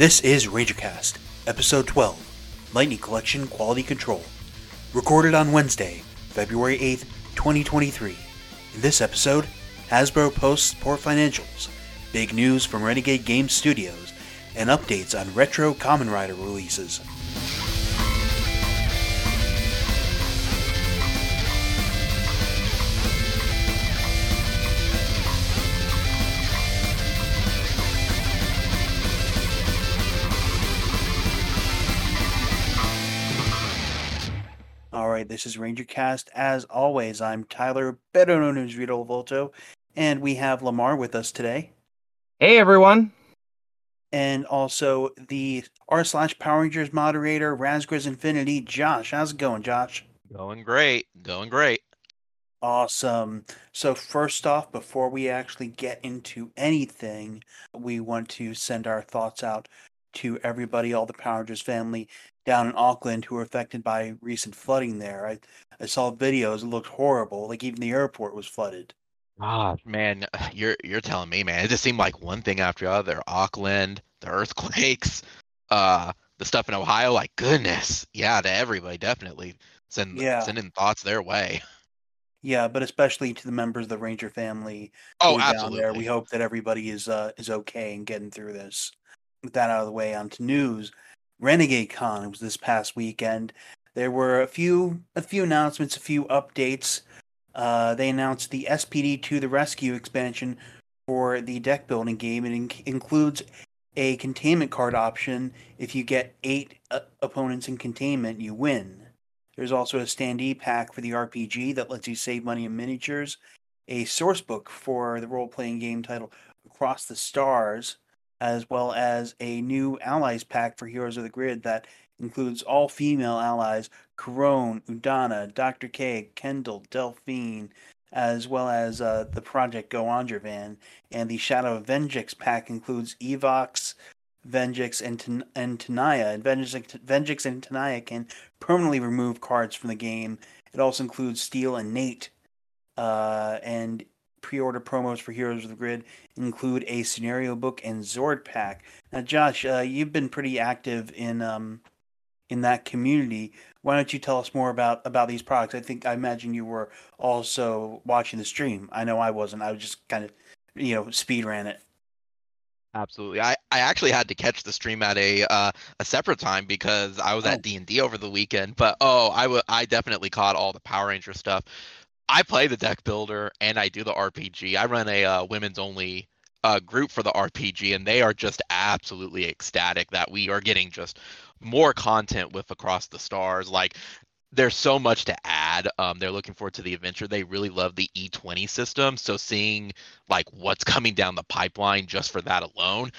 This is RangerCast, Episode 12 Lightning Collection Quality Control. Recorded on Wednesday, February 8th, 2023. In this episode, Hasbro posts poor financials, big news from Renegade Games Studios, and updates on retro Kamen Rider releases. This is RangerCast. As always, I'm Tyler, better known as Rito Volto, and we have Lamar with us today, Hey everyone. and also the r slash Power Rangers moderator, Razgriz Infinity, Josh. How's it going, Josh? Going great. Going great. Awesome. So first off, before we actually get into anything, we want to send our thoughts out to everybody, all the Power Rangers family down in Auckland who were affected by recent flooding there. I, I saw videos, it looked horrible. Like even the airport was flooded. Ah, man, you're you're telling me, man. It just seemed like one thing after the other. Auckland, the earthquakes, uh, the stuff in Ohio. Like goodness, yeah, to everybody, definitely send Yeah. sending thoughts their way. Yeah, but especially to the members of the Ranger family Oh, are down there. We hope that everybody is uh, is okay and getting through this. With that out of the way, on to news. Renegade Con was this past weekend. There were a few a few announcements, a few updates. Uh, they announced the SPD to the Rescue expansion for the deck building game. It inc- includes a containment card option. If you get eight uh, opponents in containment, you win. There's also a standee pack for the RPG that lets you save money in miniatures, a source book for the role playing game title Across the Stars, as well as a new allies pack for Heroes of the Grid that includes all female allies Karone, Udana, Dr. K, Kendall, Delphine, as well as uh, the Project Go Van. And the Shadow of Venjix pack includes Evox, Venjix, and, Tan- and Tenaya. And Venjix, Venjix and Tenaya can permanently remove cards from the game. It also includes Steel and Nate. Uh, and pre-order promos for Heroes of the Grid include a scenario book and Zord pack. Now, Josh, uh, you've been pretty active in um, in that community. Why don't you tell us more about about these products? I think I imagine you were also watching the stream. I know I wasn't. I was just kind of, you know, speed ran it. Absolutely. I, I actually had to catch the stream at a uh, a separate time because I was Oh. at D and D over the weekend. But oh, I wa- I definitely caught all the Power Ranger stuff. I play the deck builder and I do the RPG. I run a uh, women's only uh, group for the RPG, and they are just absolutely ecstatic that we are getting just more content with Across the Stars. Like there's so much to add. Um, they're looking forward to the adventure. They really love the E20 system. So seeing like what's coming down the pipeline just for that alone,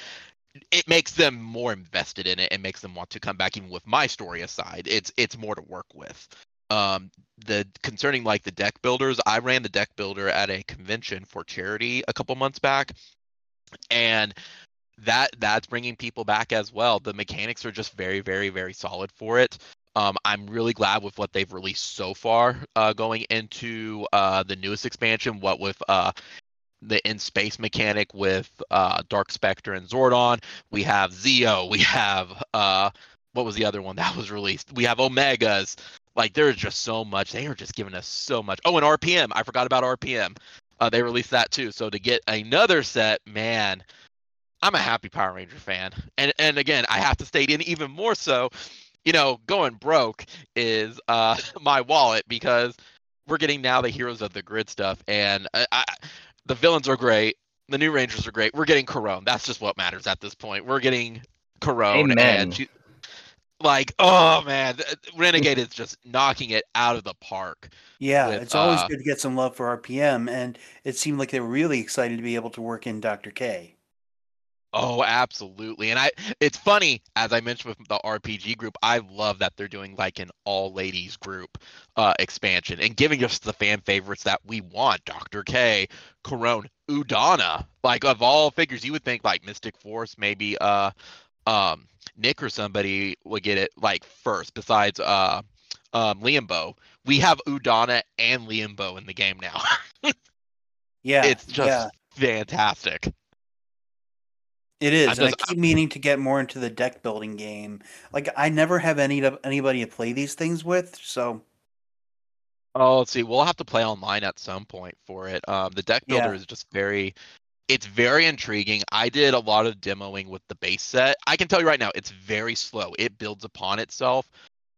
it makes them more invested in it and makes them want to come back. Even with my story aside, it's it's more to work with. Um, the concerning like the deck builders, I ran the deck builder at a convention for charity a couple months back, and that that's bringing people back as well. The mechanics are just very, very, very solid for it. Um, I'm really glad with what they've released so far, uh, going into uh, the newest expansion. What with uh, the in space mechanic with uh, Dark Spectre and Zordon. We have Zeo. We have uh, what was the other one that was released? We have Omegas. Like there's just so much. They are just giving us so much. Oh, and RPM. I forgot about RPM. Uh, they released that too. So to get another set, man, I'm a happy Power Ranger fan. And and again, I have to state in even more so, you know, going broke is uh my wallet because we're getting now the Heroes of the Grid stuff, and I, I, the villains are great. The new Rangers are great. We're getting Karone. That's just what matters at this point. We're getting Karone, Amen. and she, like, oh man, Renegade is just knocking it out of the park. Yeah, With, it's always uh, good to get some love for RPM, and it seemed like they were really excited to be able to work in Dr. K. Oh, absolutely. And I it's funny, as I mentioned with the RPG group, I love that they're doing like an all ladies group uh expansion and giving us the fan favorites that we want. Dr. K, Karone, Udana. Like of all figures, you would think like Mystic Force, maybe uh um Nick or somebody would get it like first, besides uh um Leanbow. We have Udana and Leanbow in the game now. Yeah, it's just yeah. fantastic. It is, I'm and I just- keep meaning to get more into the deck building game. Like I never have any anybody to play these things with, so Oh, let's see. We'll have to play online at some point for it. Um, the deck builder Yeah. is just very, it's very intriguing. I did a lot of demoing with the base set. I can tell you right now, it's very slow. It builds upon itself,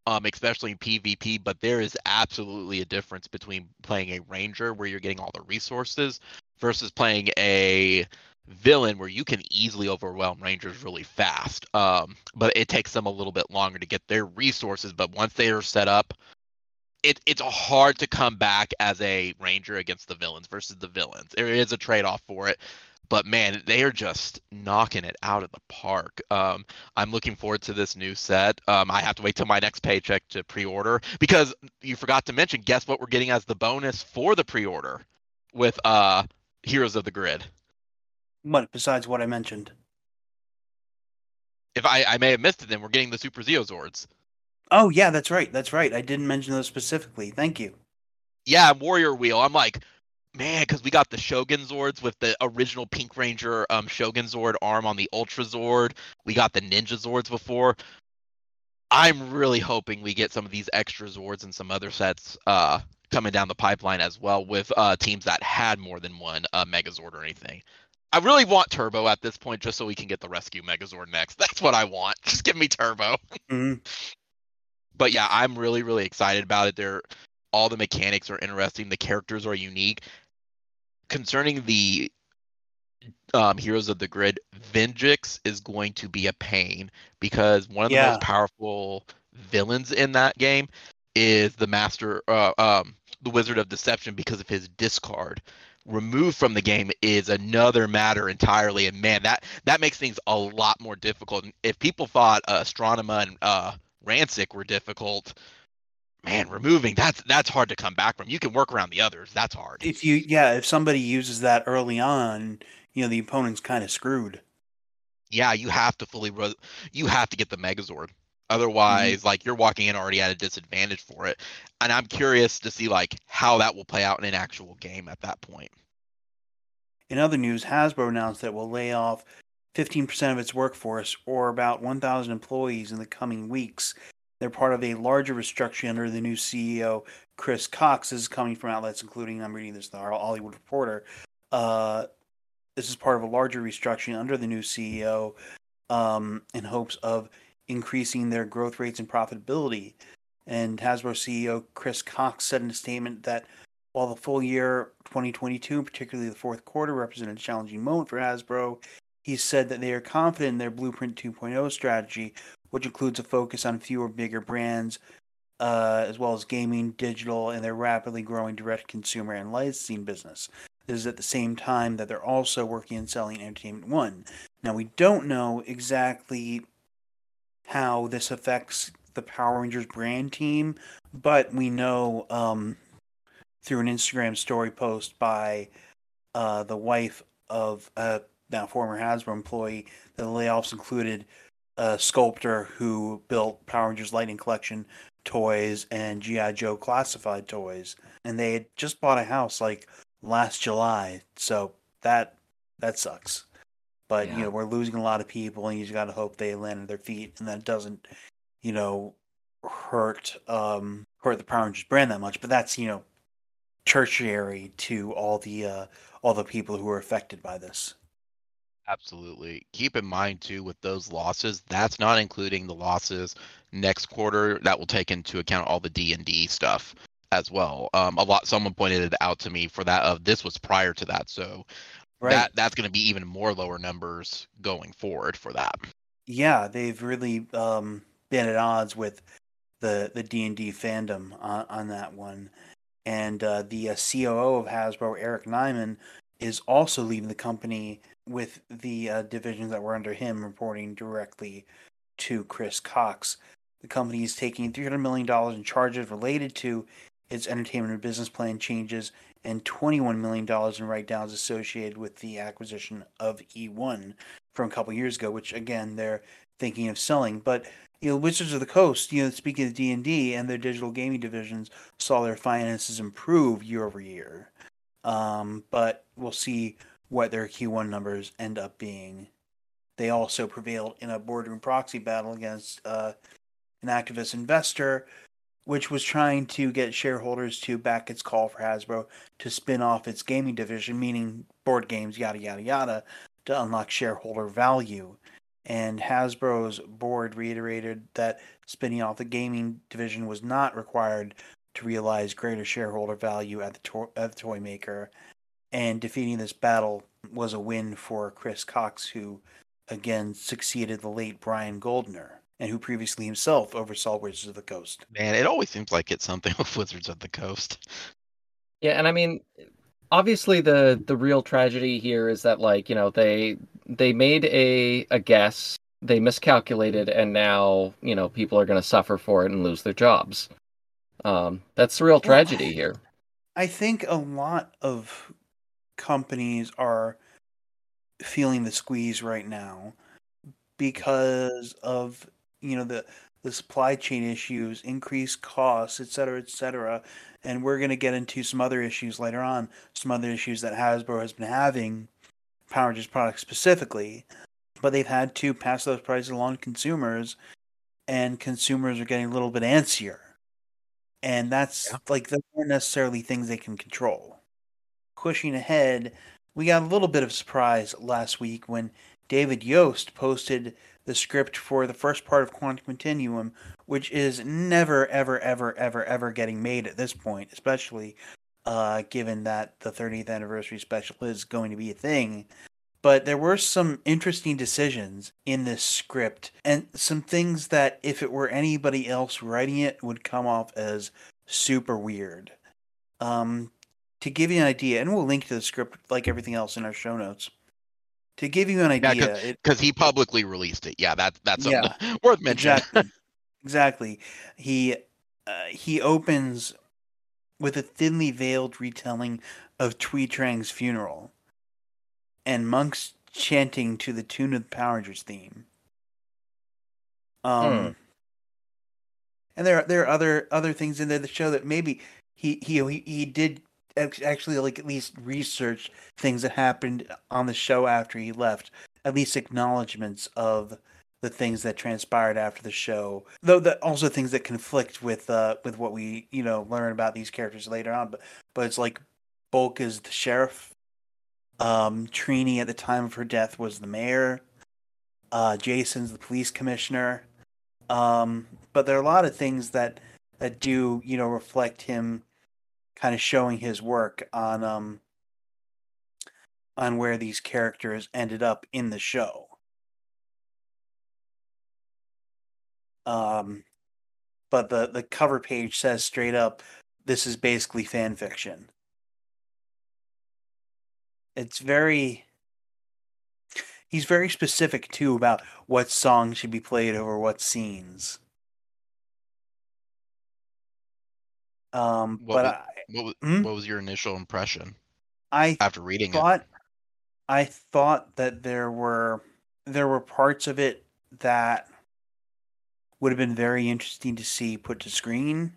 um, especially in PvP. But there is absolutely a difference between playing a ranger where you're getting all the resources versus playing a villain where you can easily overwhelm rangers really fast. Um, but it takes them a little bit longer to get their resources. But once they are set up, it, it's hard to come back as a ranger against the villains versus the villains. There is a trade off for it, but man, they are just knocking it out of the park. Um, I'm looking forward to this new set. Um, I have to wait till my next paycheck to pre-order because you forgot to mention. Guess what we're getting as the bonus for the pre-order with uh, Heroes of the Grid. what besides what I mentioned? If I, I may have missed it, then we're getting the Super Zeozords. Oh yeah, that's right. That's right. I didn't mention those specifically. Thank you. yeah, Warrior Wheel. I'm like, man, because we got the Shogun Zords with the original Pink Ranger um, Shogun Zord arm on the Ultra Zord. We got the Ninja Zords before. I'm really hoping we get some of these extra Zords and some other sets uh, coming down the pipeline as well with uh, teams that had more than one uh, Megazord or anything. I really want Turbo at this point just so we can get the Rescue Megazord next. That's what I want. Just give me Turbo Mhm. But yeah, I'm really really excited about it. They're all the mechanics are interesting. The characters are unique. Concerning the um, Heroes of the Grid, Venjix is going to be a pain because one of the Yeah. most powerful villains in that game is the Master, uh, um, the Wizard of Deception, because of his discard. Removed from the game is another matter entirely, and man, that that makes things a lot more difficult. If people thought uh, Astronema and uh, Rancic were difficult, man, removing that's that's hard to come back from. You can work around the others. That's hard. If you yeah, if somebody uses that early on, you know the opponent's kind of screwed. yeah, you have to fully ro- you have to get the Megazord. Mm-hmm. Otherwise, like you're walking in already at a disadvantage for it. And I'm curious to see like how that will play out in an actual game at that point. In other news, Hasbro announced that it will lay off 15% of its workforce, or about 1,000 employees, in the coming weeks. They're part of a larger restructuring under the new CEO, Chris Cox. This is coming from outlets including, I'm reading this, the Hollywood Reporter. Uh, this is part of a larger restructuring under the new CEO um, in hopes of increasing their growth rates and profitability. And Hasbro CEO Chris Cox said in a statement that while the full year 2022, particularly the fourth quarter, represented a challenging moment for Hasbro, he said that they are confident in their Blueprint 2.0 strategy, which includes a focus on fewer, bigger brands, uh, as well as gaming, digital, and their rapidly growing direct consumer and licensing business. This is at the same time that they're also working on selling Entertainment One. Now, we don't know exactly how this affects the Power Rangers brand team, but we know um, through an Instagram story post by uh, the wife of a now former Hasbro employee the layoffs included a sculptor who built Power Rangers Lightning Collection toys and GI Joe classified toys, and they had just bought a house like last July, so that that sucks. But you know we're losing a lot of people, and you just got to hope they land on their feet, and that doesn't, you know, hurt um hurt the Power Rangers brand that much. But that's you know tertiary to all the uh all the people who are affected by this. Absolutely. Keep in mind too with those losses, that's not including the losses next quarter. That will take into account all the D and D stuff as well. Um, a lot. Someone pointed it out to me for that. Of this was prior to that, so Right. that that's going to be even more lower numbers going forward for that. yeah, they've really um, been at odds with the the D and D fandom on, on that one, and uh, the uh, COO of Hasbro, Eric Nyman, is also leaving the company with the uh, divisions that were under him reporting directly to Chris Cox. The company is taking three hundred million dollars in charges related to its entertainment and business plan changes and $21 million in write downs associated with the acquisition of E1 from a couple years ago, which again they're thinking of selling. But you know, Wizards of the Coast, you know, speaking of D and D and their digital gaming divisions, saw their finances improve year over year. Um, but we'll see what their Q1 numbers end up being they also prevailed in a boardroom proxy battle against uh, an activist investor, which was trying to get shareholders to back its call for Hasbro to spin off its gaming division, meaning board games, yada, yada, yada, to unlock shareholder value. And Hasbro's board reiterated that spinning off the gaming division was not required to realize greater shareholder value at the, to- at the toy maker. And defeating this battle was a win for Chris Cox, who again succeeded the late Brian Goldner, and who previously himself oversaw Wizards of the Coast. Man, it always seems like it's something with Wizards of the Coast. Yeah, and I mean, obviously the the real tragedy here is that like you know they they made a a guess, they miscalculated, and now you know people are going to suffer for it and lose their jobs. Um, that's the real tragedy well, here. I think a lot of companies are feeling the squeeze right now because of you know the the supply chain issues, increased costs, et cetera, et cetera. And we're going to get into some other issues later on, some other issues that Hasbro has been having, Power Rangers products specifically. But they've had to pass those prices along to consumers, and consumers are getting a little bit antsier. And that's yeah. like, those aren't necessarily things they can control. Pushing ahead, we got a little bit of surprise last week when David Yost posted the script for the first part of Quantum Continuum, which is never, ever, ever, ever, ever getting made at this point, especially uh, given that the 30th anniversary special is going to be a thing. But there were some interesting decisions in this script, and some things that, if it were anybody else writing it, would come off as super weird. Um, to give you an idea, and we'll link to the script like everything else in our show notes. To give you an idea, because yeah, he publicly released it. Yeah, that that's yeah, worth mentioning. Exactly. exactly. He uh, he opens with a thinly veiled retelling of Thuy Trang's funeral, and monks chanting to the tune of the Power Rangers theme. Um, hmm. and there there are other other things in there that show that maybe he he he, he did actually like at least research things that happened on the show after he left at least acknowledgments of the things that transpired after the show. Though that also things that conflict with uh with what we you know learn about these characters later on but but it's like bulk is the sheriff. Um trini at the time of her death was the mayor. Uh jason's the police commissioner. Um but there are a lot of things that that do you know reflect him kind of showing his work on um on where these characters ended up in the show. Um but the the cover page says straight up this is basically fan fiction. It's very he's very specific too about what songs should be played over what scenes. Um, what but was, I, what was, hmm? what was your initial impression? I after reading thought, it, I thought that there were there were parts of it that would have been very interesting to see put to screen.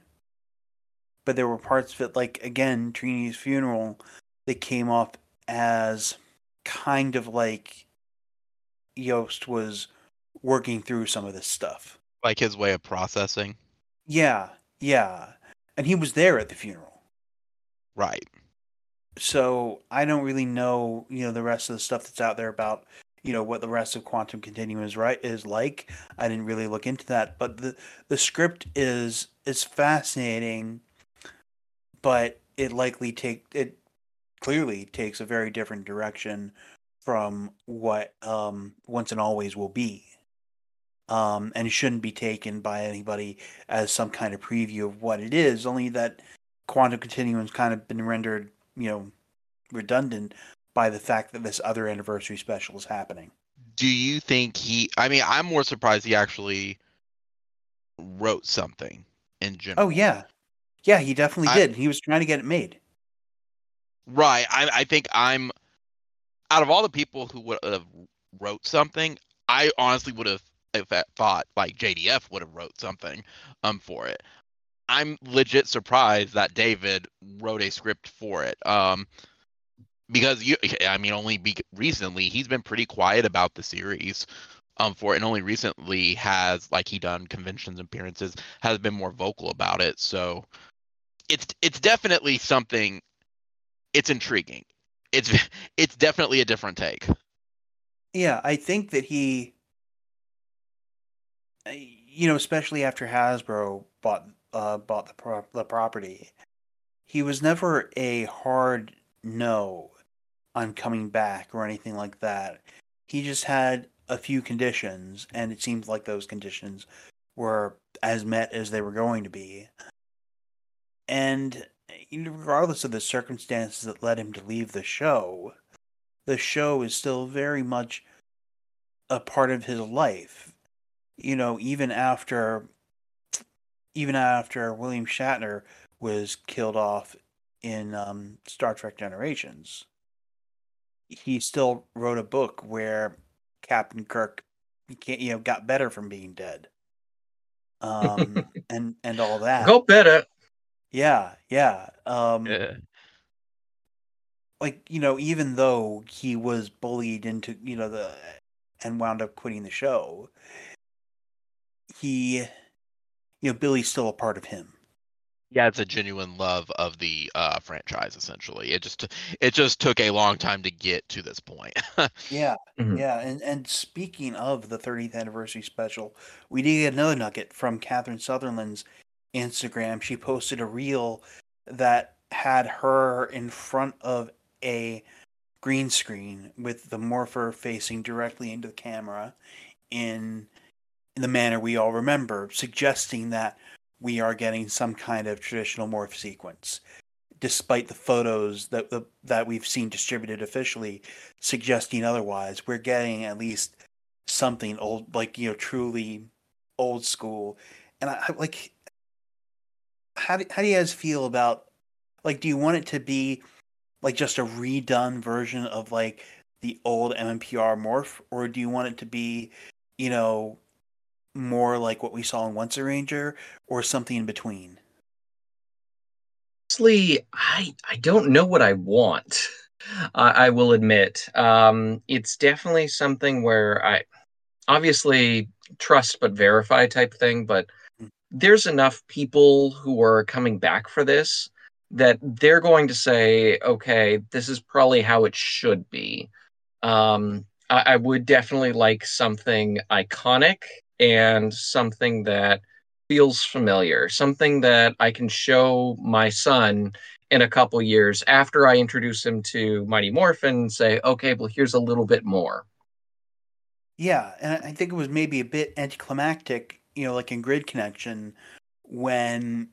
But there were parts of it, like again, Trini's funeral, that came off as kind of like Yost was working through some of this stuff. Like his way of processing. Yeah, yeah and he was there at the funeral. Right. So I don't really know, you know, the rest of the stuff that's out there about, you know, what the rest of Quantum Continuum is right is like. I didn't really look into that, but the the script is is fascinating, but it likely take it clearly takes a very different direction from what um once and always will be um, and shouldn't be taken by anybody as some kind of preview of what it is. Only that Quantum Continuum's kind of been rendered, you know, redundant by the fact that this other anniversary special is happening. Do you think he? I mean, I'm more surprised he actually wrote something in general. Oh yeah, yeah, he definitely I, did. He was trying to get it made. Right. I, I think I'm out of all the people who would have wrote something. I honestly would have if I thought like JDF would have wrote something um for it. I'm legit surprised that David wrote a script for it. Um because you, I mean, only be, recently he's been pretty quiet about the series. Um, for it, and only recently has like he done conventions appearances has been more vocal about it. So it's it's definitely something. It's intriguing. It's it's definitely a different take. Yeah, I think that he, you know, especially after Hasbro bought uh, bought the pro- the property, he was never a hard no on coming back or anything like that. He just had a few conditions, and it seemed like those conditions were as met as they were going to be. And regardless of the circumstances that led him to leave the show, the show is still very much a part of his life. You know, even after even after William Shatner was killed off in um, Star Trek Generations, he still wrote a book where Captain Kirk, you know, got better from being dead, um, and and all that. Go better. Yeah, yeah. Um, Yeah. like you know, even though he was bullied into you know the and wound up quitting the show, he, you know, Billy's still a part of him. Yeah, it's a genuine love of the uh, franchise. Essentially, it just it just took a long time to get to this point. Yeah, Mhm. yeah. And and speaking of the 30th anniversary special, we did get another nugget from Catherine Sutherland's Instagram. She posted a reel that had her in front of a green screen with the morpher facing directly into the camera in in the manner we all remember, suggesting that we are getting some kind of traditional morph sequence. Despite the photos that the, that we've seen distributed officially suggesting otherwise, we're getting at least something old, like you know, truly old school. And I, I like. How do, how do you guys feel about like? Do you want it to be like just a redone version of like the old MMPR morph, or do you want it to be, you know, more like what we saw in Once a Ranger, or something in between? Honestly, I I don't know what I want. I, I will admit, um, it's definitely something where I obviously trust but verify type thing. But there's enough people who are coming back for this that they're going to say, okay, this is probably how it should be. Um, I, I would definitely like something iconic and something that feels familiar, something that I can show my son in a couple years after I introduce him to Mighty Morphin and say, okay, well, here's a little bit more. Yeah, and I think it was maybe a bit anticlimactic, you know, like in Grid Connection, when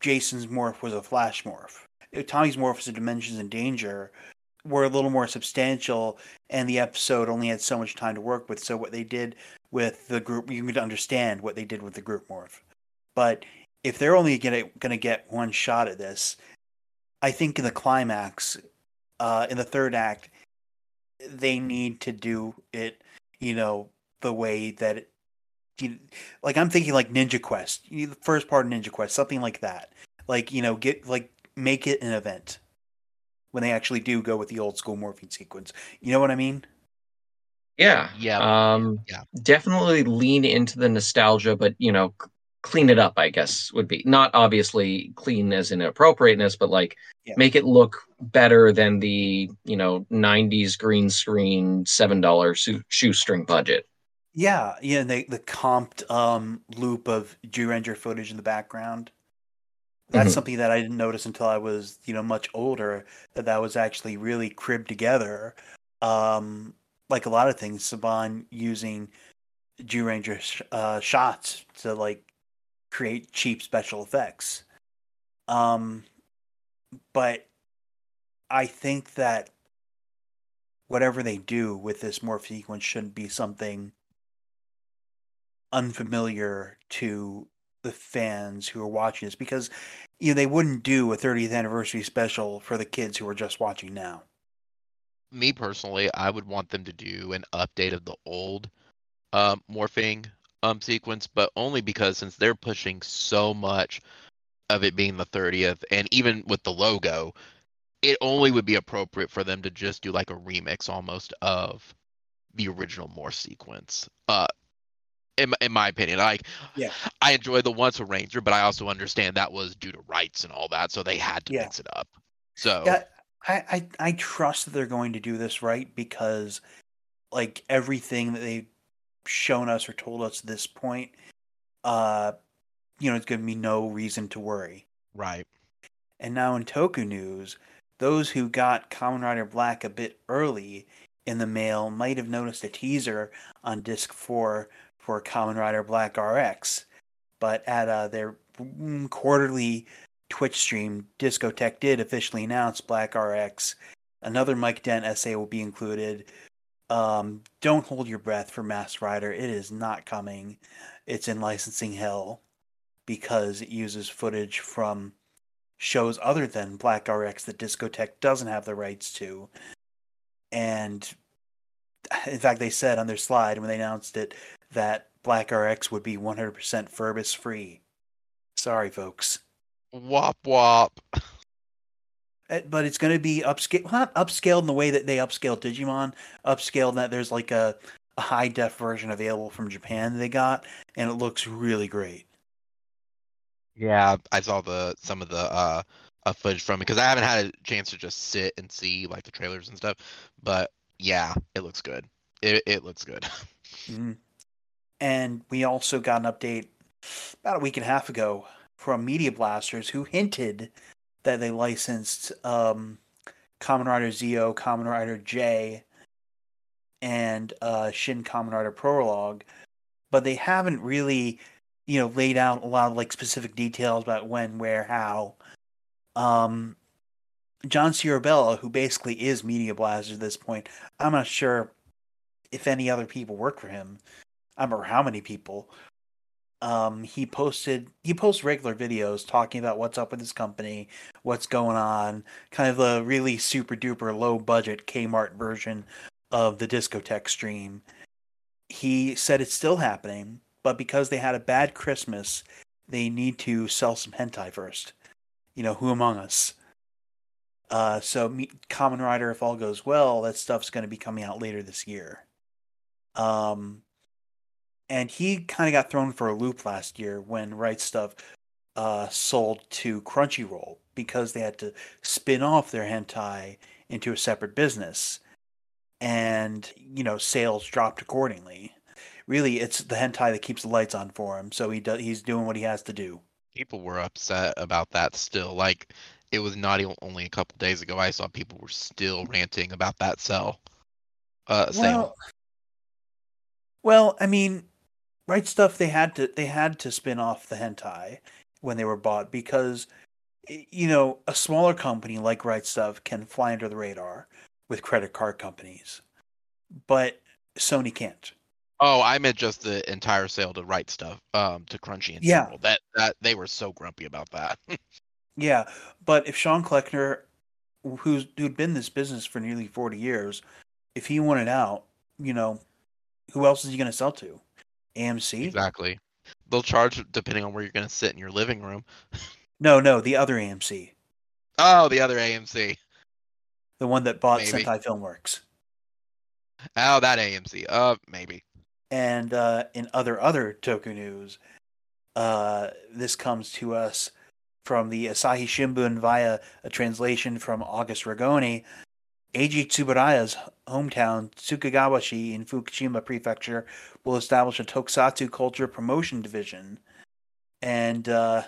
Jason's morph was a flash morph. Tommy's morphs of Dimensions in Danger were a little more substantial, and the episode only had so much time to work with. So what they did with the group, you could understand what they did with the group morph. But if they're only gonna gonna get one shot at this, I think in the climax, uh, in the third act, they need to do it you know, the way that it, you, like I'm thinking like Ninja Quest, you- the first part of Ninja Quest, something like that. Like, you know, get like make it an event when they actually do go with the old school morphine sequence. You know what I mean? Yeah. Yeah. Um, Yeah. Definitely lean into the nostalgia, but, you know, clean it up, I guess, would be not obviously clean as in appropriateness, but like Yeah. make it look better than the, you know, 90s green screen $7 shoe- shoestring budget. Yeah, yeah, the the comped um loop of Zyuranger footage in the background. That's Mhm. something that I didn't notice until I was, you know, much older. That that was actually really cribbed together. Um, like a lot of things, Saban using Zyuranger sh- uh, shots to like create cheap special effects. Um, but I think that whatever they do with this morph sequence shouldn't be something unfamiliar to the fans who are watching this because you know they wouldn't do a 30th anniversary special for the kids who are just watching now. me personally, I would want them to do an update of the old um, morphing um, sequence, but only because since they're pushing so much of it being the 30th, and even with the logo, it only would be appropriate for them to just do like a remix almost of the original Morse sequence. Uh, in, in my opinion, like Yeah. I enjoy the Once a Ranger, but I also understand that was due to rights and all that, so they had to Yeah. mix it up. So Yeah, I, I I trust that they're going to do this right because like everything that they've shown us or told us at this point, uh, you know, it's giving me no reason to worry. right, And now in Toku news, those who got Kamen Rider Black a bit early in the mail might have noticed a teaser on disc four for Kamen Rider Black RX. But at uh, their mm, quarterly Twitch stream, Discotek did officially announce Black RX. Another Mike Dent essay will be included. Um, don't hold your breath for Masked Rider. It is not coming. It's in licensing hell because it uses footage from shows other than Black RX that Discotek doesn't have the rights to. And in fact, they said on their slide when they announced it that Black RX would be 100% Ferbus free. Sorry, folks. wop wop. Uh, But it's going to be upscale, well, not upscaled in the way that they upscaled Digimon. Upscaled that there's like a, a high def version available from Japan they got, and it looks really great. Yeah, I saw the some of the uh, uh footage from it because I haven't had a chance to just sit and see like the trailers and stuff. But yeah, it looks good. It it looks good. Mhm. And we also got an update about a week and a half ago from Media Blasters, who hinted that they licensed um, Kamen Rider ZO, Kamen Rider J, and uh, Shin Kamen Rider Prologue, but they haven't really, you know, laid out a lot of like specific details about when, where, how. Um, John Sirabella, who basically is Media Blasters at this point, I'm not sure if any other people work for him. I remember how many people. Um, he posted he posts regular videos talking about what's up with his company, what's going on, kind of the really super duper low budget Kmart version of the Discotek stream. He said it's still happening, but because they had a bad Christmas, they need to sell some hentai first. You know, who among us? Uh, so Kamen Rider, if all goes well, that stuff's going to be coming out later this year. Um, and he kind of got thrown for a loop last year when Right Stuf uh, sold to Crunchyroll because they had to spin off their hentai into a separate business, and you know sales dropped accordingly. Really, it's the hentai that keeps the lights on for him, so he he's doing what he has to do. people were upset about that still. Like it was not only a couple days ago. I saw people were still ranting about that sell. Uh, sale. Well, well, I mean, right stuff. They had to they had to spin off the hentai when they were bought because you know a smaller company like Right Stuf can fly under the radar with credit card companies, but Sony can't. Oh, I meant just the entire sale to right stuff, um, to Crunchy and Yeah. That that they were so grumpy about that. Yeah, but if Shawne Kleckner, who's who'd been in this business for nearly forty years, if he wanted out, you know, who else is he going to sell to? AMC? exactly. They'll charge depending on where you're gonna sit in your living room. No, no, the other AMC, Oh, the other AMC. the one that bought Maybe. Sentai Filmworks. Oh, that AMC. Uh, maybe. And uh, in other other Toku news, uh, this comes to us from the Asahi Shimbun via a translation from August Ragone. Eiji Tsuburaya's hometown, Sukagawashi in Fukushima Prefecture, will establish a tokusatsu culture promotion division. And uh,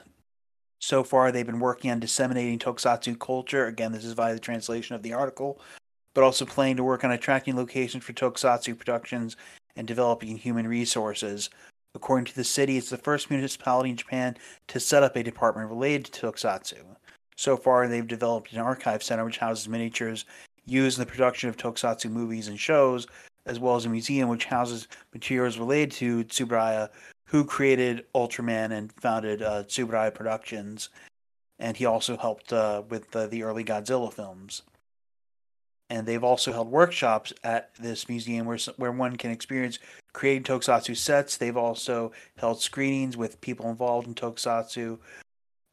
so far, they've been working on disseminating tokusatsu culture. Again, this is via the translation of the article, but also planning to work on attracting locations for tokusatsu productions and developing human resources. According to the city, it's the first municipality in Japan to set up a department related to tokusatsu. So far, they've developed an archive center which houses miniatures used in the production of tokusatsu movies and shows, as well as a museum which houses materials related to Tsuburaya, who created Ultraman and founded uh, Tsuburaya Productions. And he also helped uh, with uh, the early Godzilla films and they've also held workshops at this museum where where one can experience creating tokusatsu sets. They've also held screenings with people involved in tokusatsu,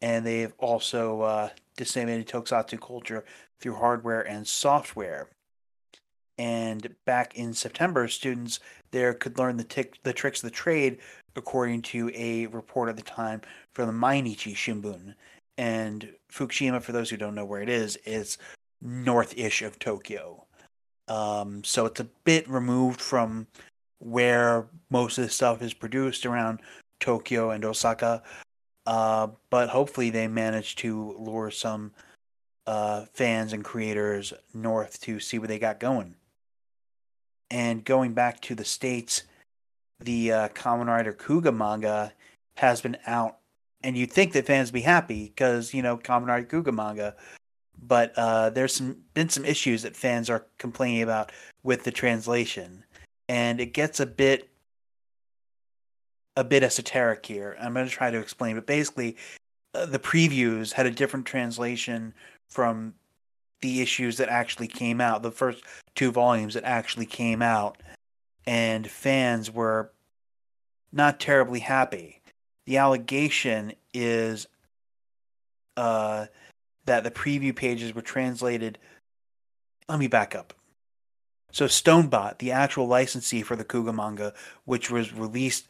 and they've also uh, disseminated tokusatsu culture through hardware and software. And back in September, students there could learn the, tic- the tricks of the trade, according to a report at the time from the Mainichi Shimbun. And Fukushima, for those who don't know where it is, is north-ish of Tokyo. Um, so it's a bit removed from where most of the stuff is produced around Tokyo and Osaka. Uh, but hopefully they manage to lure some uh, fans and creators north to see what they got going. And going back to the states, the uh, Kamen Rider Kuuga manga has been out, and you'd think that fans would be happy because you know Kamen Rider Kuuga manga, but uh, there's some been some issues that fans are complaining about with the translation, and it gets a bit a bit esoteric here. I'm going to try to explain, but basically, uh, the previews had a different translation from the issues that actually came out, the first two volumes that actually came out, and fans were not terribly happy. The allegation is uh, that the preview pages were translated. Let me back up. So Stonebot, the actual licensee for the Kuuga manga, which was released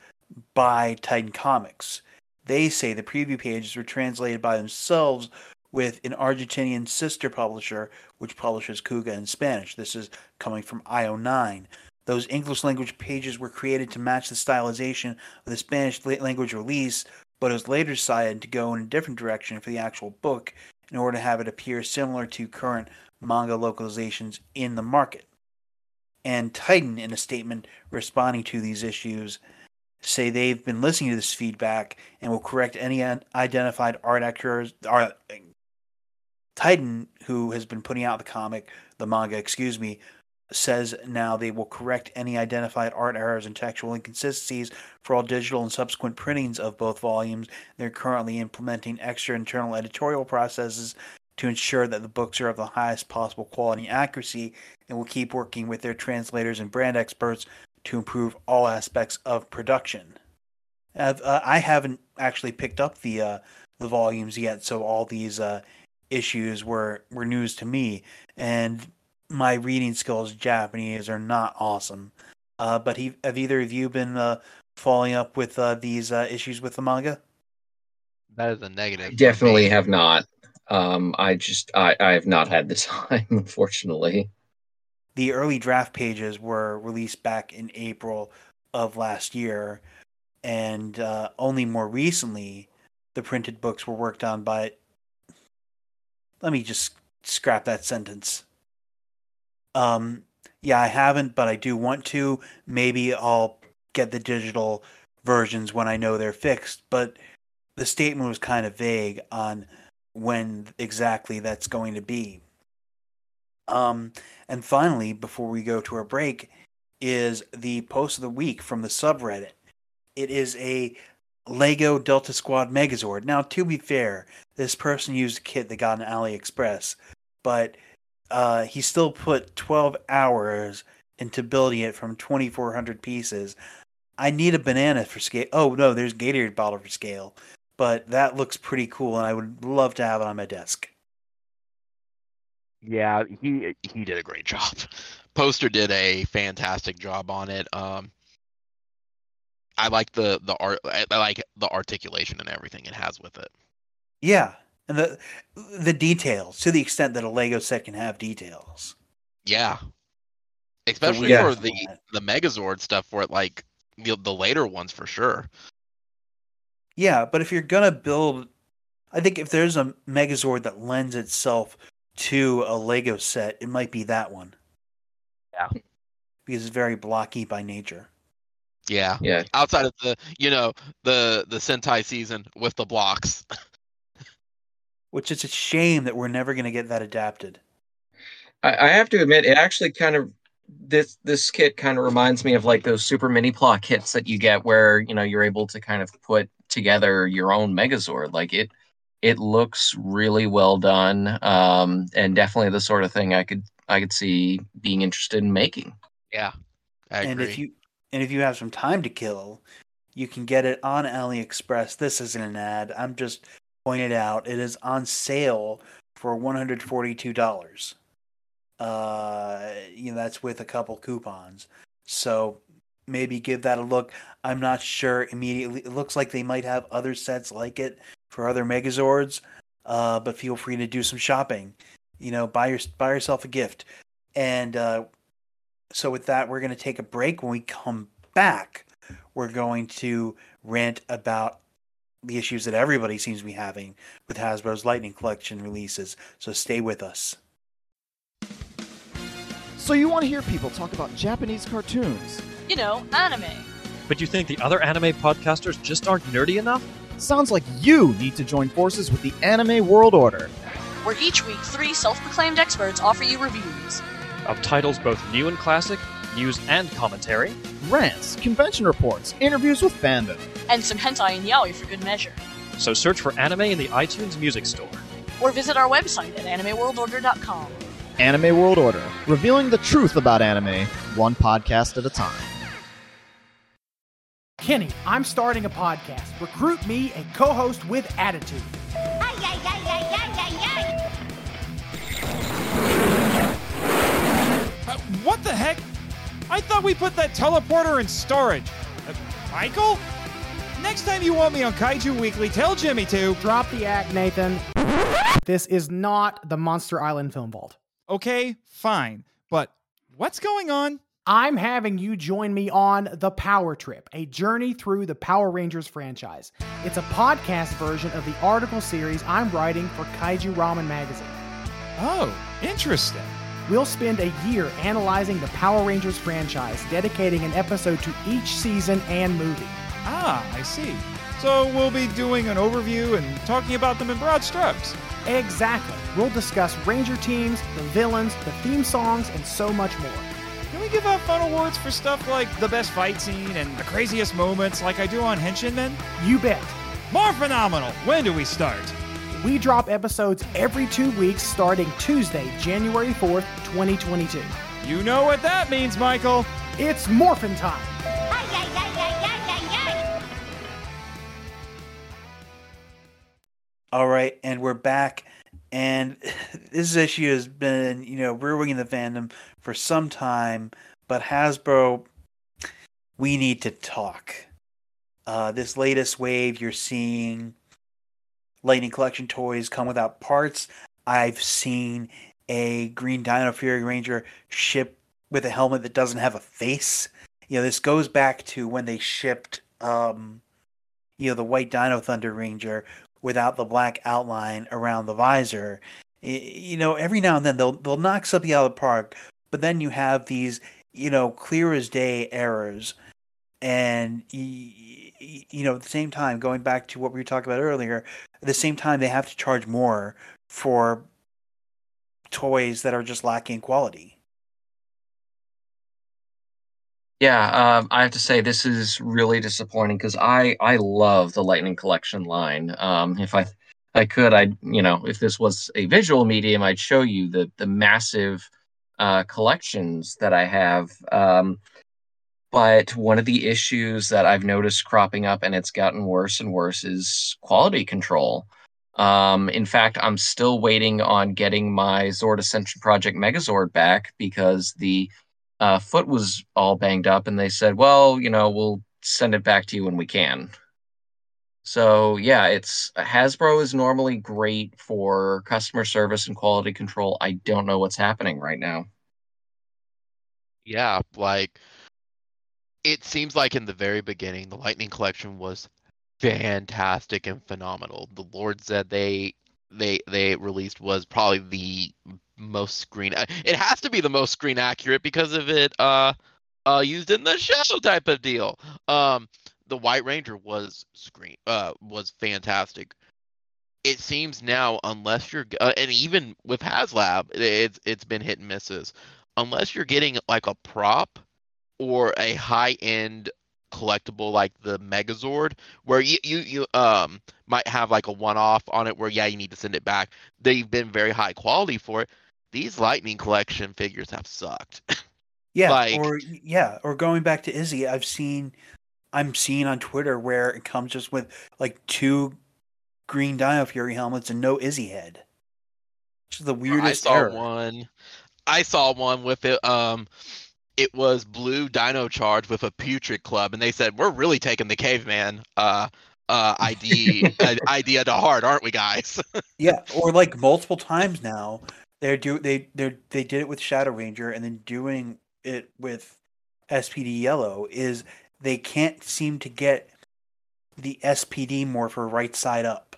by Titan Comics, they say the preview pages were translated by themselves with an Argentinian sister publisher which publishes Kuuga in Spanish. This is coming from IO9. Those English language pages were created to match the stylization of the Spanish language release, but it was later decided to go in a different direction for the actual book in order to have it appear similar to current manga localizations in the market. And Titan, in a statement responding to these issues, say they've been listening to this feedback and will correct any identified art errors, art, Titan, who has been putting out the comic, the manga, excuse me, says now they will correct any identified art errors and textual inconsistencies for all digital and subsequent printings of both volumes. They're currently implementing extra internal editorial processes to ensure that the books are of the highest possible quality and accuracy, and will keep working with their translators and brand experts to improve all aspects of production. Uh, I haven't actually picked up the uh, the volumes yet, so all these uh, issues were were news to me, and my reading skills Japanese are not awesome. Uh, but he, have either of you been uh, following up with uh, these uh, issues with the manga? That is a negative. I definitely have not. Um, I just I, I have not had the time, unfortunately. The early draft pages were released back in April of last year, and uh, only more recently the printed books were worked on by let me just scrap that sentence. Um, yeah, I haven't, but I do want to. Maybe I'll get the digital versions when I know they're fixed. But the statement was kind of vague on when exactly that's going to be. Um, and finally, before we go to our break, is the post of the week from the subreddit. It is a Lego Delta Squad Megazord. Now, to be fair, this person used a kit that got on AliExpress, but uh, he still put 12 hours into building it from 2,400 pieces. I need a banana for scale. Oh, no, there's Gatorade bottle for scale. But that looks pretty cool, and I would love to have it on my desk. Yeah, he he did a great job. Poster did a fantastic job on it. Um, I like the the art. I like the articulation and everything it has with it. Yeah, and the the details to the extent that a Lego set can have details. Yeah, especially yeah. for the the Megazord stuff. For it, like the the later ones, for sure. Yeah, but if you're gonna build, I think if there's a Megazord that lends itself to a Lego set, it might be that one. Yeah, because it's very blocky by nature. Yeah. Yeah. Outside of the, you know, the the Sentai season with the blocks. Which is a shame that we're never going to get that adapted. I, I have to admit, it actually kind of this this kit kind of reminds me of like those super Minipla kits that you get where you know you're able to kind of put together your own Megazord. Like it, it looks really well done, um, and definitely the sort of thing I could I could see being interested in making. Yeah, I and if you and if you have some time to kill, you can get it on AliExpress. This isn't an ad. I'm just pointing it out. It is on sale for one hundred forty-two dollars. Uh, you know that's with a couple coupons. So maybe give that a look. I'm not sure immediately. It looks like they might have other sets like it for other Megazords. Uh, but feel free to do some shopping. You know, buy your buy yourself a gift. And uh, so with that, we're going to take a break. When we come back, we're going to rant about the issues that everybody seems to be having with Hasbro's Lightning Collection releases. So stay with us. So you want to hear people talk about Japanese cartoons? You know, anime. But you think the other anime podcasters just aren't nerdy enough? Sounds like you need to join forces with the Anime World Order. Where each week, three self proclaimed experts offer you reviews of titles both new and classic, news and commentary, rants, convention reports, interviews with fandom, and some hentai and yaoi for good measure. So search for anime in the iTunes Music Store. Or visit our website at animeworldorder.com. Anime World Order, revealing the truth about anime, one podcast at a time. Kenny, I'm starting a podcast. Recruit me a co host with attitude. Uh, what the heck? I thought we put that teleporter in storage. Uh, Michael? Next time you want me on Kaiju Weekly, tell Jimmy to. Drop the act, Nathan. This is not the Monster Island Film Vault. Okay, fine. But what's going on? I'm having you join me on The Power Trip, a journey through the Power Rangers franchise. It's a podcast version of the article series I'm writing for Kaiju Ramen Magazine. Oh, interesting. We'll spend a year analyzing the Power Rangers franchise, dedicating an episode to each season and movie. Ah, I see. So we'll be doing an overview and talking about them in broad strokes. Exactly. We'll discuss Ranger teams, the villains, the theme songs, and so much more. Can we give out fun awards for stuff like the best fight scene and the craziest moments like I do on Henshin Men? You bet. More phenomenal. When do we start? We drop episodes every two weeks starting Tuesday, January 4th, 2022. You know what that means, Michael. It's morphin' time. All right, and we're back. And this issue has been, you know, brewing in the fandom for some time, but Hasbro, we need to talk. Uh, this latest wave, you're seeing Lightning Collection toys come without parts. I've seen a Green Dino Fury Ranger ship with a helmet that doesn't have a face. You know, this goes back to when they shipped, um, you know, the White Dino Thunder Ranger without the black outline around the visor. You know, every now and then they'll they'll knock something out of the park, but then you have these, you know, clear as day errors, and you know, at the same time, going back to what we were talking about earlier, at the same time they have to charge more for toys that are just lacking quality. Yeah, um, I have to say this is really disappointing because I I love the Lightning Collection line. Um, if I I could, I you know, if this was a visual medium, I'd show you the the massive uh, collections that I have. Um, but one of the issues that I've noticed cropping up, and it's gotten worse and worse, is quality control. Um, in fact, I'm still waiting on getting my Zord Ascension Project Megazord back because the uh, foot was all banged up, and they said, "Well, you know, we'll send it back to you when we can." So yeah, it's Hasbro is normally great for customer service and quality control. I don't know what's happening right now. Yeah, like it seems like in the very beginning, the Lightning Collection was fantastic and phenomenal. The Lord Zedd they they they released was probably the most screen. It has to be the most screen accurate because of it uh uh used in the show type of deal. Um, the White Ranger was screen uh was fantastic. It seems now, unless you're uh, and even with HasLab, it's it's been hit and misses. Unless you're getting like a prop or a high end collectible like the Megazord, where you, you you um might have like a one off on it where yeah you need to send it back. They've been very high quality for it. These Lightning Collection figures have sucked. yeah, like, or yeah, or going back to Izzy, I've seen, I'm seeing on Twitter where it comes just with like two green Dino Fury helmets and no Izzy head. Which is the weirdest. I saw error. one. I saw one with it. Um, it was blue Dino Charge with a putrid club, and they said we're really taking the caveman uh uh ID uh, idea to heart, aren't we, guys? Yeah, or like multiple times now. They're do they they they did it with Shadow Ranger and then doing it with SPD Yellow is they can't seem to get the SPD morpher right side up.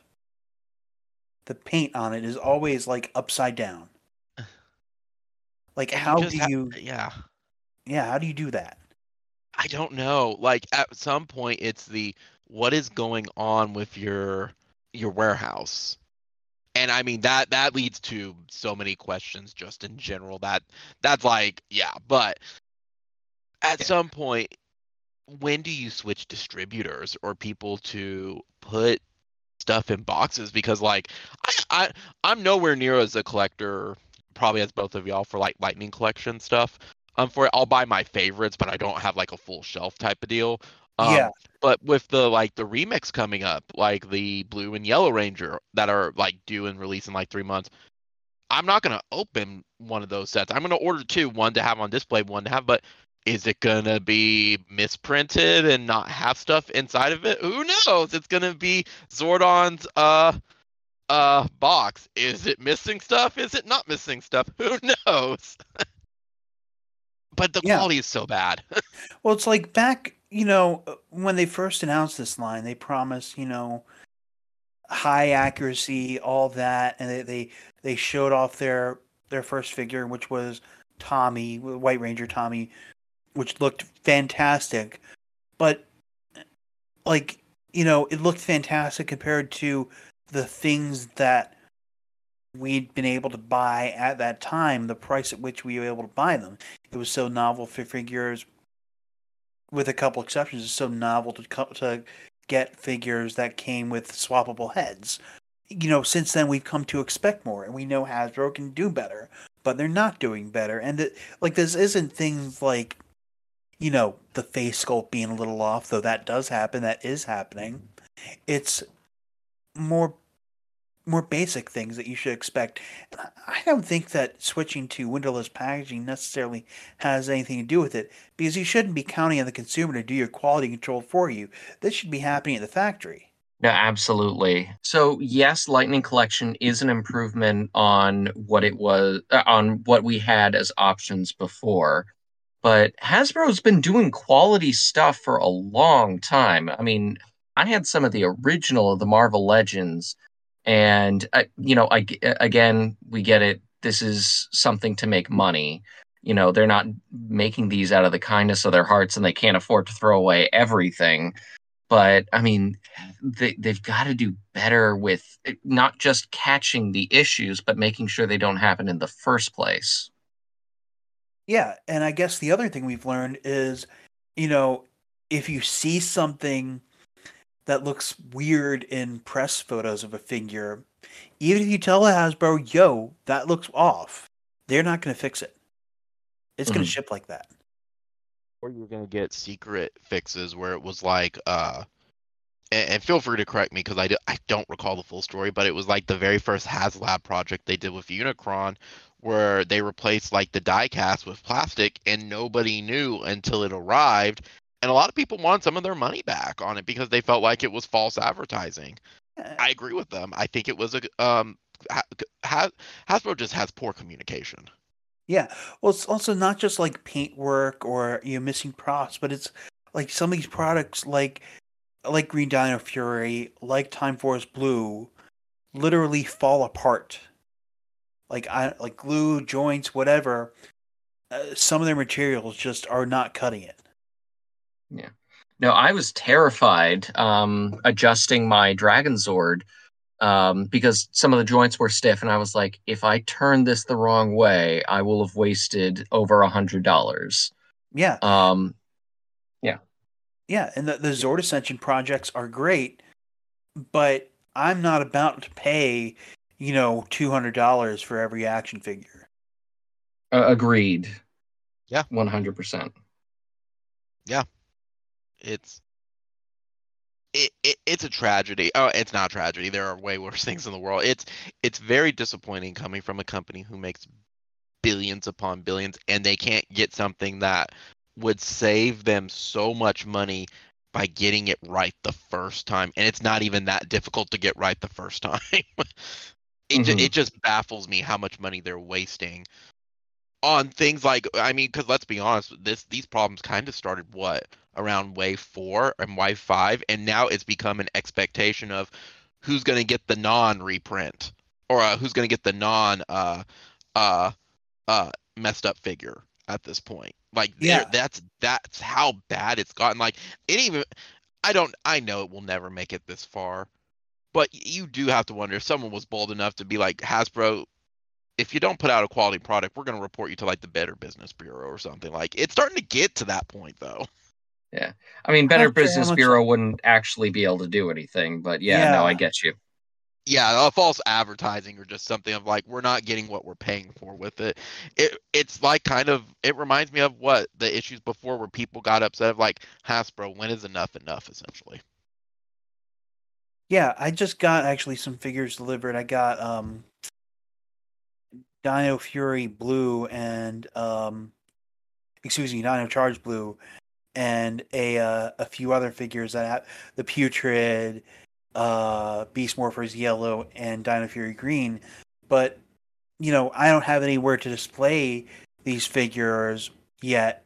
The paint on it is always like upside down. Like how do ha- you Yeah, yeah, how do you do that? I don't know. Like at some point, it's the what is going on with your your warehouse, and I mean that that leads to so many questions just in general. That that's like yeah, but at Yeah. some point, when do you switch distributors or people to put stuff in boxes? Because like I, I I'm nowhere near as a collector, probably as both of y'all for like lightning collection stuff. Um, for it, I'll buy my favorites, but I don't have like a full shelf type of deal. Um, Yeah. But with the like the remix coming up, like the blue and yellow ranger that are like due and release in like three months, I'm not gonna open one of those sets. I'm gonna order two, one to have on display, one to have. But is it gonna be misprinted and not have stuff inside of it? Who knows? It's gonna be Zordon's uh uh box. Is it missing stuff? Is it not missing stuff? Who knows? but the Yeah. quality is so bad. Well, it's like back, you know, uh, when they first announced this line, they promised, you know, high accuracy, all that, and they they, they showed off their their first figure, which was Tommy, White Ranger Tommy, which looked fantastic, but like you know, it looked fantastic compared to the things that we'd been able to buy at that time, the price at which we were able to buy them. It was so novel for figures with a couple exceptions, it's so novel to to get figures that came with swappable heads. You know, since then we've come to expect more, and we know Hasbro can do better, but they're not doing better. And it, like this isn't things like, you know, the face sculpt being a little off, though that does happen. That is happening. It's more more basic things that you should expect. I- don't think that switching to windowless packaging necessarily has anything to do with it because you shouldn't be counting on the consumer to do your quality control for you. This should be happening at the factory. No, absolutely. So yes, Lightning Collection is an improvement on what it was uh, on what we had as options before. But Hasbro's been doing quality stuff for a long time. I mean, I had some of the original of the Marvel Legends and uh, you know, I again, we get it. This is something to make money. You know, they're not making these out of the kindness of their hearts and they can't afford to throw away everything but I mean, they they've got to do better with eh, not just catching the issues, but making sure they don't happen in the first place. Yeah, and I guess the other thing we've learned is, you know, if you see something that looks weird in press photos of a figure, even if you tell Hasbro, "Yo, that looks off," they're not going to fix it. It's going Mhm. to ship like that. or you're gonna get secret fixes where it was like uh and, and feel free to correct me because I, do, I don't recall the full story but it was like the very first HasLab project they did with Unicron where they replaced like the die cast with plastic and nobody knew until it arrived and a lot of people wanted some of their money back on it because they felt like it was false advertising I agree with them I think it was a um ha, Hasbro just has poor communication Yeah. Well, it's also not just like paintwork or you know missing props, but it's like some of these products, like like Green Dino Fury, like Time Force Blue, literally fall apart. Like I like glue joints, whatever. Uh, some of their materials just are not cutting it. No, I was terrified um, adjusting my Dragon Zord um, because some of the joints were stiff, and I was like, if I turn this the wrong way, I will have wasted over a hundred dollars. Yeah, Um, yeah, Yeah, and the, the Zord Ascension projects are great, but I'm not about to pay, you know, two hundred dollars for every action figure. uh, agreed. Yeah. one hundred percent. It's it, it it's a tragedy. Oh, it's not a tragedy. There are way worse things in the world. It's it's very disappointing coming from a company who makes billions upon billions and they can't get something that would save them so much money by getting it right the first time and it's not even that difficult to get right the first time it, ju- Mhm. it just baffles me how much money they're wasting on things like i mean because let's be honest this these problems kind of started what around wave four and wave five and now it's become an expectation of who's going to get the non reprint or uh, who's going to get the non uh uh uh messed up figure at this point. Like Yeah. that's that's how bad it's gotten. Like it even i don't i know it will never make it this far but you do have to wonder if someone was bold enough to be like hasbro if you don't put out a quality product we're going to report you to like the better business bureau or something. Like it's starting to get to that point though I mean, Better Not sure how Business much- Bureau wouldn't actually be able to do anything, but yeah, no, I get you. yeah, a false advertising or just something of like we're not getting what we're paying for with it. It it's like kind of it reminds me of what the issues before where people got upset of like Hasbro, when is enough enough essentially. Yeah, I just got actually some figures delivered. I got um Dino Fury Blue and um excuse me, Dino Charge Blue and a uh, a few other figures that have the Putrid, uh Beast Morphers Yellow and Dino Fury Green. But you know, I don't have anywhere to display these figures yet.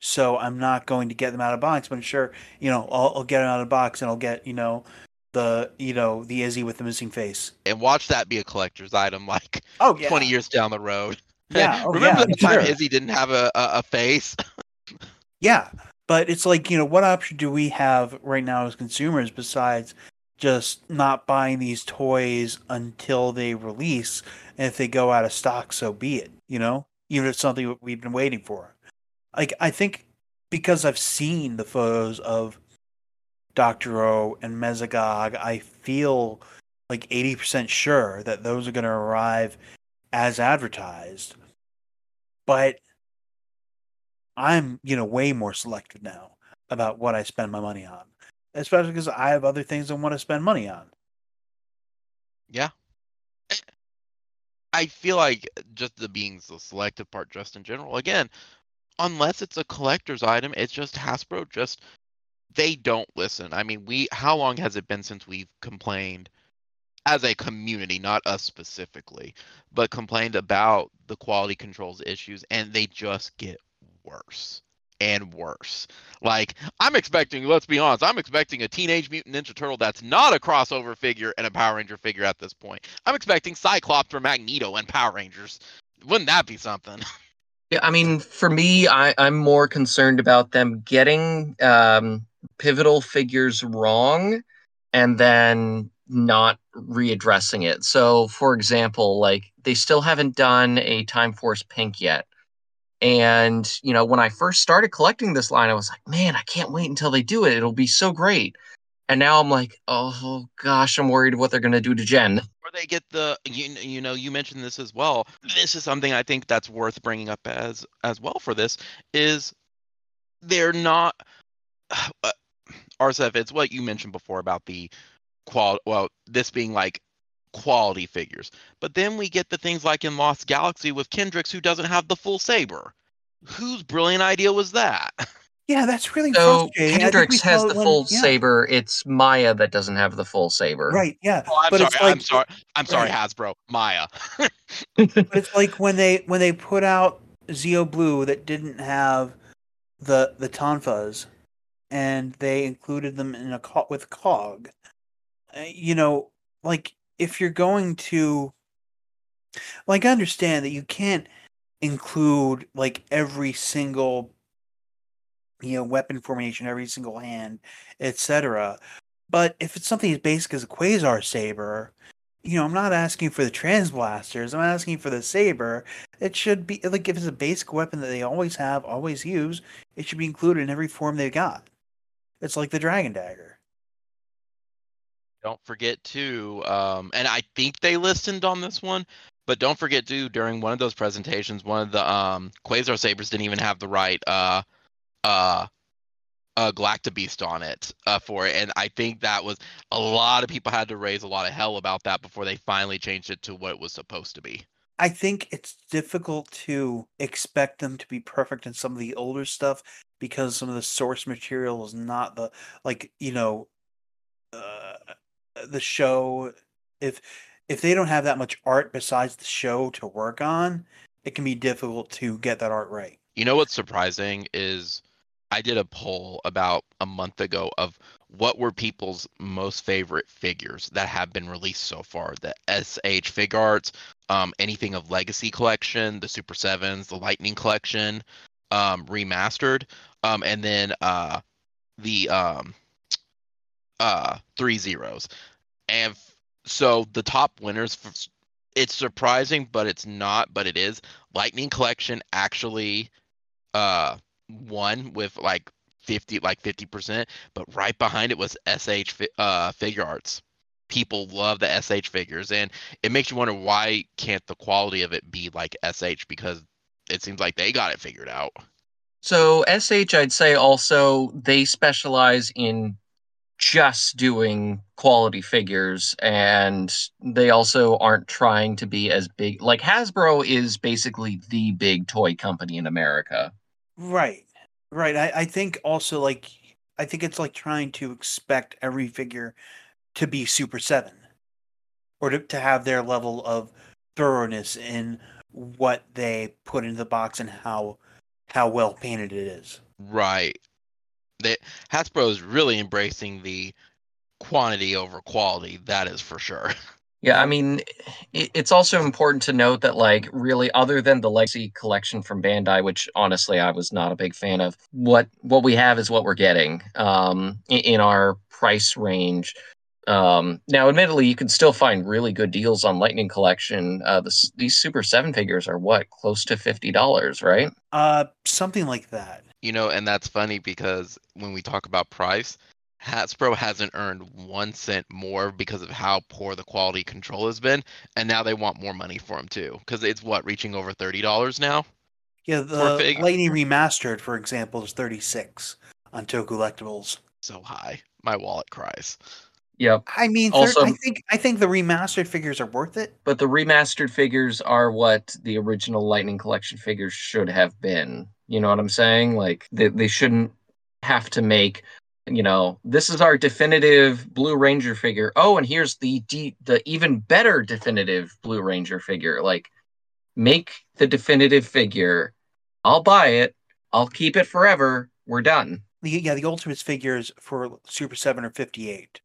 So I'm not going to get them out of box, but I'm sure, you know, I'll, I'll get them out of box and I'll get, you know, the you know the Izzy with the missing face. And watch that be a collector's item like Oh yeah, 20 years down the road. Yeah, oh, Remember yeah, the time sure. Izzy didn't have a, a, a face? yeah. But it's like you know, what option do we have right now as consumers besides just not buying these toys until they release, and if they go out of stock, so be it. You know, even if it's something we've been waiting for. Like I think because I've seen the photos of Doctor O and Mesogog, I feel like eighty percent sure that those are going to arrive as advertised. But I'm, you know, way more selective now about what I spend my money on, especially because I have other things I want to spend money on. Yeah. Eh, I feel like just the being the selective part, just in general. Again, unless it's a collector's item, it's just Hasbro. Just they don't listen. I mean, we. How long has it been since we've complained as a community, not us specifically, but complained about the quality controls issues, and they just get worse and worse. Like I'm expecting, let's be honest, I'm expecting a Teenage Mutant Ninja Turtle that's not a crossover figure and a Power Ranger figure at this point. I'm expecting Cyclops or Magneto and Power Rangers. Wouldn't that be something? Yeah, I mean, for me, I, I'm more concerned about them getting um, pivotal figures wrong and then not readdressing it. So, for example, like they still haven't done a Time Force Pink yet. And, you know, when I first started collecting this line, I was like, man, I can't wait until they do it. It'll be so great. And now I'm like, oh gosh, I'm worried what they're going to do to Jen. or they get the you, you know you mentioned this as well this is something i think that's worth bringing up as as well for this is they're not uh, it's what you mentioned before about the qual well this being like quality figures but then we get the things like in lost galaxy with Kendrix who doesn't have the full saber whose brilliant idea was that Yeah, that's really So frustrating. I think we Kendrix has the it full yeah, saber. It's Maya that doesn't have the full saber. Right, yeah. oh, i'm but sorry it's like i'm sorry i'm sorry right. hasbro maya but it's like when they when they put out Zeo Blue that didn't have the the Tonfas, and they included them in a co- with Cog. Uh, you know, like if you're going to, like, I understand that you can't include like every single you know weapon formation, every single hand, etc. But if it's something as basic as a Quasar saber, you know, I'm not asking for the transblasters. I'm asking for the saber. It should be like if it's a basic weapon that they always have, always use, it should be included in every form they've got. It's like the dragon dagger. Don't forget to, um, and I think they listened on this one, but don't forget to during one of those presentations, one of the um, Quasar Sabers didn't even have the right uh, uh, uh, Galactabeast on it uh, for it, and I think that was a lot of people had to raise a lot of hell about that before they finally changed it to what it was supposed to be. I think it's difficult to expect them to be perfect in some of the older stuff because some of the source material is not the like you know uh, the show if if they don't have that much art besides the show to work on it can be difficult to get that art right You know what's surprising is I did a poll about a month ago of what were people's most favorite figures that have been released so far. The SH Figuarts, um, anything of Legacy Collection, the Super Sevens, the Lightning Collection, um, remastered, um, and then uh, the um, uh, three zeros. And f- so the top winners, f- it's surprising, but it's not, but it is. Lightning Collection actually uh won with like 50 like 50% but right behind it was sh fi- uh Figuarts people love the sh figures and it makes you wonder why can't the quality of it be like sh because it seems like they got it figured out So SH, I'd say also they specialize in just doing quality figures, and they also aren't trying to be as big. Like Hasbro is basically the big toy company in America. right right I, I think also like i think it's like trying to expect every figure to be super seven or to, to have their level of thoroughness in what they put into the box and how how well painted it is right that hasbro is really embracing the quantity over quality that is for sure Yeah, I mean, it, it's also important to note that, like, really, other than the Legacy collection from Bandai, which honestly I was not a big fan of, what what we have is what we're getting um, in, in our price range. Um, now, admittedly, you can still find really good deals on Lightning Collection. Uh, this, these Super Seven figures are what close to fifty dollars, right? uh something like that You know, and that's funny because when we talk about price, Hasbro hasn't earned one cent more because of how poor the quality control has been, and now they want more money for them too. Because it's what reaching over thirty dollars now. Yeah, the fig- Lightning Remastered, for example, is 36 on Toe Collectibles. So high, my wallet cries. Yep. I mean, thir- Also- I think I think the remastered figures are worth it. But the remastered figures are what the original Lightning Collection figures should have been. You know what I'm saying? Like they, they shouldn't have to make, you know, this is our definitive Blue Ranger figure. Oh, and here's the de- the even better definitive Blue Ranger figure. Like make the definitive figure. I'll buy it. I'll keep it forever. We're done. Yeah, the Ultimates figures for Super 7 are 58.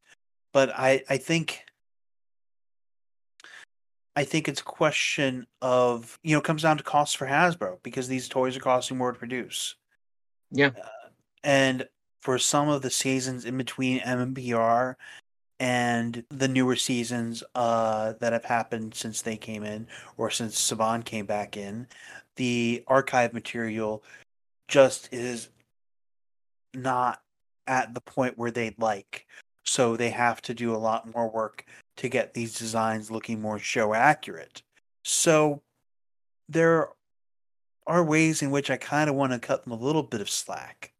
But I I think I think it's a question of, you know, it comes down to costs for Hasbro because these toys are costing more to produce. Yeah. Uh, and for some of the seasons in between MMPR and the newer seasons uh, that have happened since they came in or since Saban came back in, the archive material just is not at the point where they'd like. So they have to do a lot more work to get these designs looking more show accurate. So there are ways in which I kind of want to cut them a little bit of slack.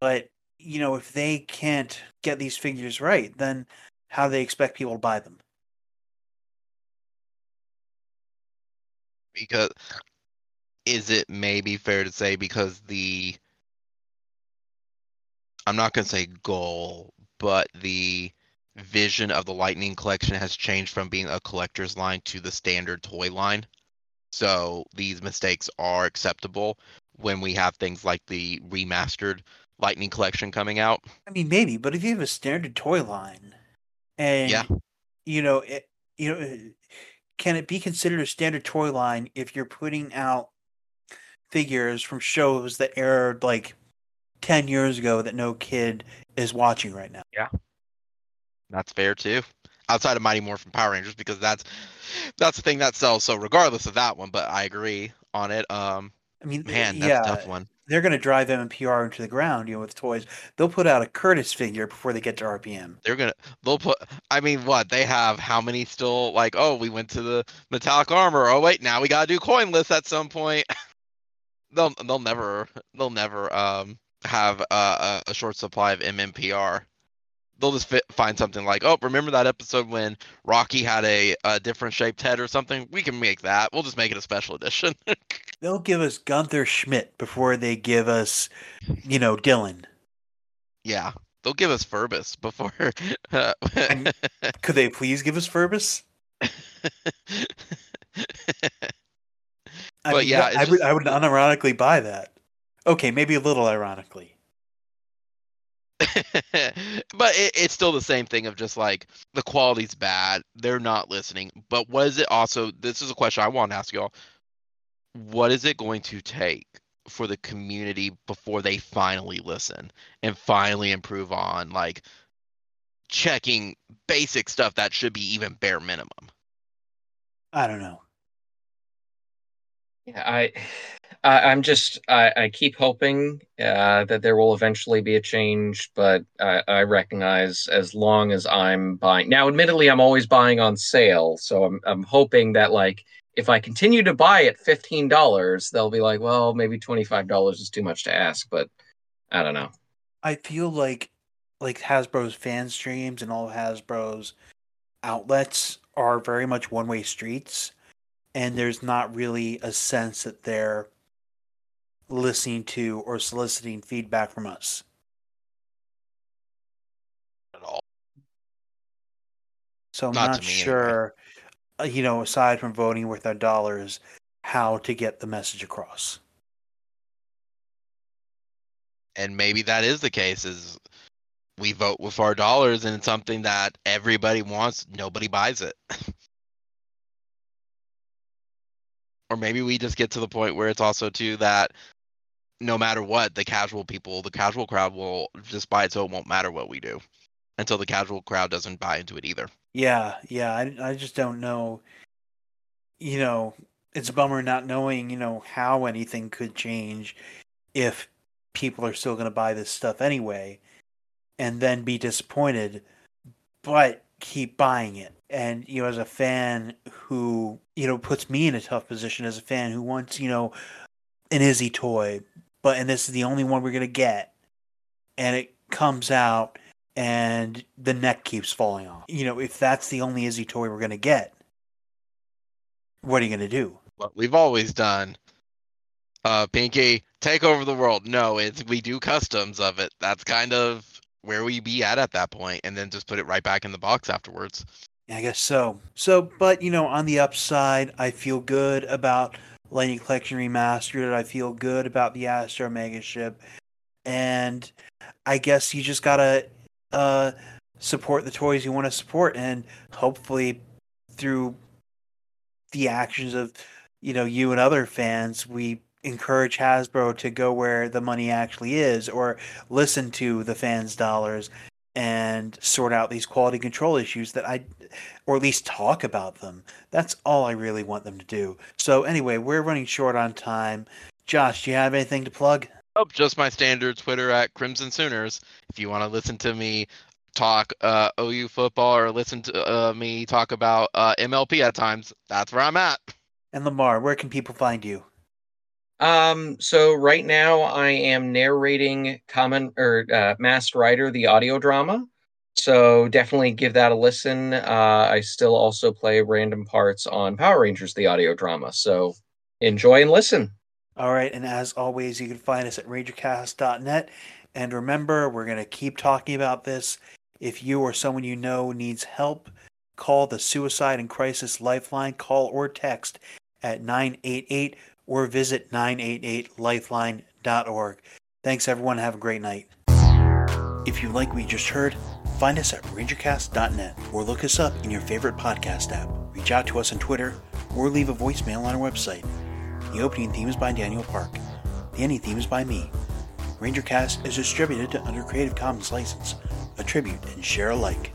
But, you know, if they can't get these figures right, then how do they expect people to buy them? Because is it maybe fair to say because the I'm not gonna say goal, but the vision of the Lightning collection has changed from being a collector's line to the standard toy line. So these mistakes are acceptable when we have things like the remastered Lightning collection coming out. I mean, maybe, but if you have a standard toy line, and Yeah. you know, it, you know, can it be considered a standard toy line if you're putting out figures from shows that aired like ten years ago that no kid is watching right now? That's fair too. Outside of Mighty Morphin Power Rangers, because that's that's the thing that sells. So regardless of that one, but I agree on it. Um, I mean, man, that's yeah, a tough one. they're going to drive MMPR into the ground, you know, with toys. They'll put out a Curtis figure before they get to RPM. They're gonna they'll put. I mean, what they have? How many still? Like, oh, we went to the metallic armor. Oh wait, now we gotta do coin lists at some point. they'll they'll never they'll never um have a, a, a short supply of MMPR. They'll just fit, find something like, oh, remember that episode when Rocky had a, a different shaped head or something? We can make that. We'll just make it a special edition. They'll give us Gunther Schmidt before they give us, you know, Dillon. yeah, they'll give us Ferbus before. Uh, Could they please give us Ferbus? I But mean, yeah, I would, just- I would unironically buy that. Okay, maybe a little ironically. but it, it's still the same thing of just like the quality's bad they're not listening. But what is it also this is a question i want to ask y'all. What is it going to take for the community before they finally listen and finally improve on like checking basic stuff that should be even bare minimum? I don't know. Yeah, I, I I'm just I, I keep hoping uh, that there will eventually be a change, but I, I recognize as long as I'm buying now, admittedly, I'm always buying on sale, so I'm I'm hoping that like if I continue to buy at fifteen dollars, they'll be like, well, maybe twenty five dollars is too much to ask, but I don't know. I feel like like Hasbro's fan streams and all Hasbro's outlets are very much one way streets and there's not really a sense that they're listening to or soliciting feedback from us. at all So I'm Not not, me, anyway. sure uh, you know, aside from voting with our dollars, how to get the message across. and maybe that is the case is we vote with our dollars and it's something that everybody wants nobody buys it or maybe we just get to the point where it's also too that no matter what the casual people the casual crowd will just buy it so it won't matter what we do until the casual crowd doesn't buy into it either Yeah, yeah, I, I just don't know. You know, it's a bummer not knowing, you know, how anything could change if people are still going to buy this stuff anyway and then be disappointed, but keep buying it. And, you know, as a fan who, you know, puts me in a tough position as a fan who wants, you know, an Izzy toy, but, and this is the only one we're to get, and it comes out and the neck keeps falling off. You know, if that's the only Izzy toy we're to get, what are you to do? what we've always done uh pinky take over the world no it's we do customs of it that's kind of where we be at at that point and then just put it right back in the box afterwards I guess so. So, but you know, on the upside, I feel good about Lightning Collection Remastered. I feel good about the Astro Mega Ship, and I guess you just gotta uh, support the toys you want to support, and hopefully, through the actions of you know you and other fans, we encourage Hasbro to go where the money actually is, or listen to the fans' dollars and sort out these quality control issues that I, or at least talk about them. That's all I really want them to do. So anyway, we're running short on time. Josh, do you have anything to plug? oh just my standard twitter at crimson sooners if you want to listen to me talk uh ou football or listen to uh, me talk about uh mlp at times that's where i'm at And Lamar, where can people find you? Um, so right now I am narrating Kamen or uh, Masked Rider, the audio drama. So definitely give that a listen. Uh, I still also play random parts on Power Rangers, the audio drama. So enjoy and listen. All right, and as always, you can find us at rangercast.net. And remember, we're going to keep talking about this. If you or someone you know needs help, call the Suicide and Crisis Lifeline, call or text at 988 or visit 988lifeline.org. Thanks, everyone. Have a great night. If you like what you just heard, find us at rangercast.net or look us up in your favorite podcast app. Reach out to us on Twitter or leave a voicemail on our website. The opening theme is by Daniel Park. The ending theme is by me. RangerCast is distributed under Creative Commons license, attribute and share alike.